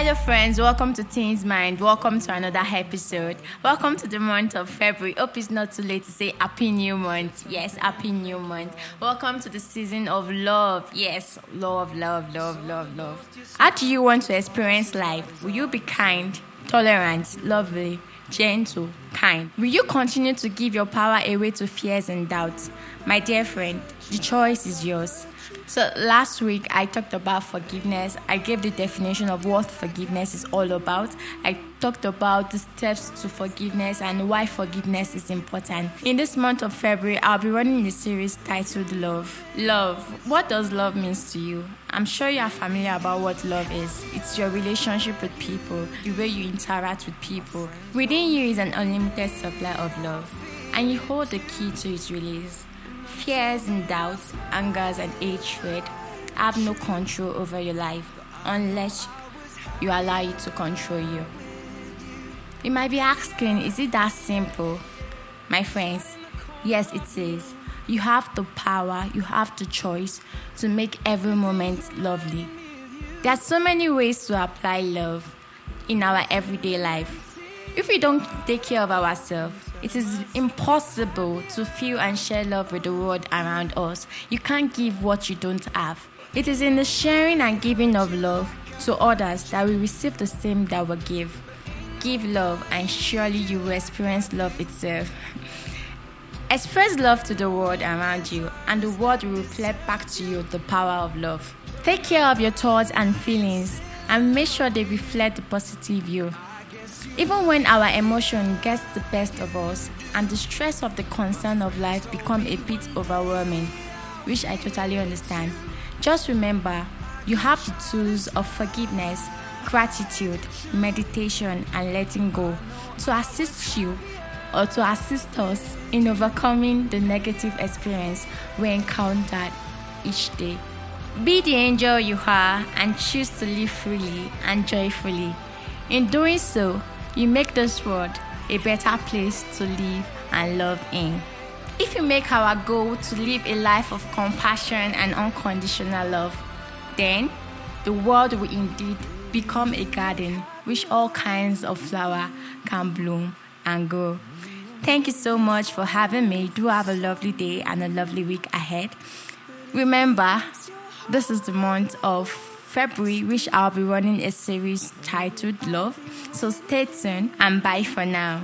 Hello, friends. Welcome to Teens Mind. Welcome to another episode. Welcome to the month of February. Hope it's not too late to say Happy New Month. Yes, Happy New Month. Welcome to the season of love. Yes, love, love, love, love, love. How do you want to experience life? Will you be kind, tolerant, lovely, gentle, kind? Will you continue to give your power away to fears and doubts? My dear friend, the choice is yours. So last week I talked about forgiveness. I gave the definition of what forgiveness is all about. I talked about the steps to forgiveness and why forgiveness is important. In this month of February, I'll be running a series titled Love. Love. What does love means to you? I'm sure you are familiar about what love is. It's your relationship with people, the way you interact with people. Within you is an unlimited supply of love, and you hold the key to its release. Fears and doubts, angers and hatred have no control over your life unless you allow it to control you. You might be asking, is it that simple? My friends, yes, it is. You have the power, you have the choice to make every moment lovely. There are so many ways to apply love in our everyday life. If we don't take care of ourselves, it is impossible to feel and share love with the world around us. You can't give what you don't have. It is in the sharing and giving of love to others that we receive the same that we give. Give love, and surely you will experience love itself. Express love to the world around you, and the world will reflect back to you the power of love. Take care of your thoughts and feelings, and make sure they reflect the positive you. Even when our emotion gets the best of us and the stress of the concern of life become a bit overwhelming, which I totally understand, just remember you have the tools of forgiveness, gratitude, meditation, and letting go to assist you or to assist us in overcoming the negative experience we encountered each day. Be the angel you are and choose to live freely and joyfully. In doing so, you make this world a better place to live and love in. If you make our goal to live a life of compassion and unconditional love, then the world will indeed become a garden which all kinds of flower can bloom and grow. Thank you so much for having me. Do have a lovely day and a lovely week ahead. Remember, this is the month of February, which I'll be running a series titled Love. So stay tuned and bye for now.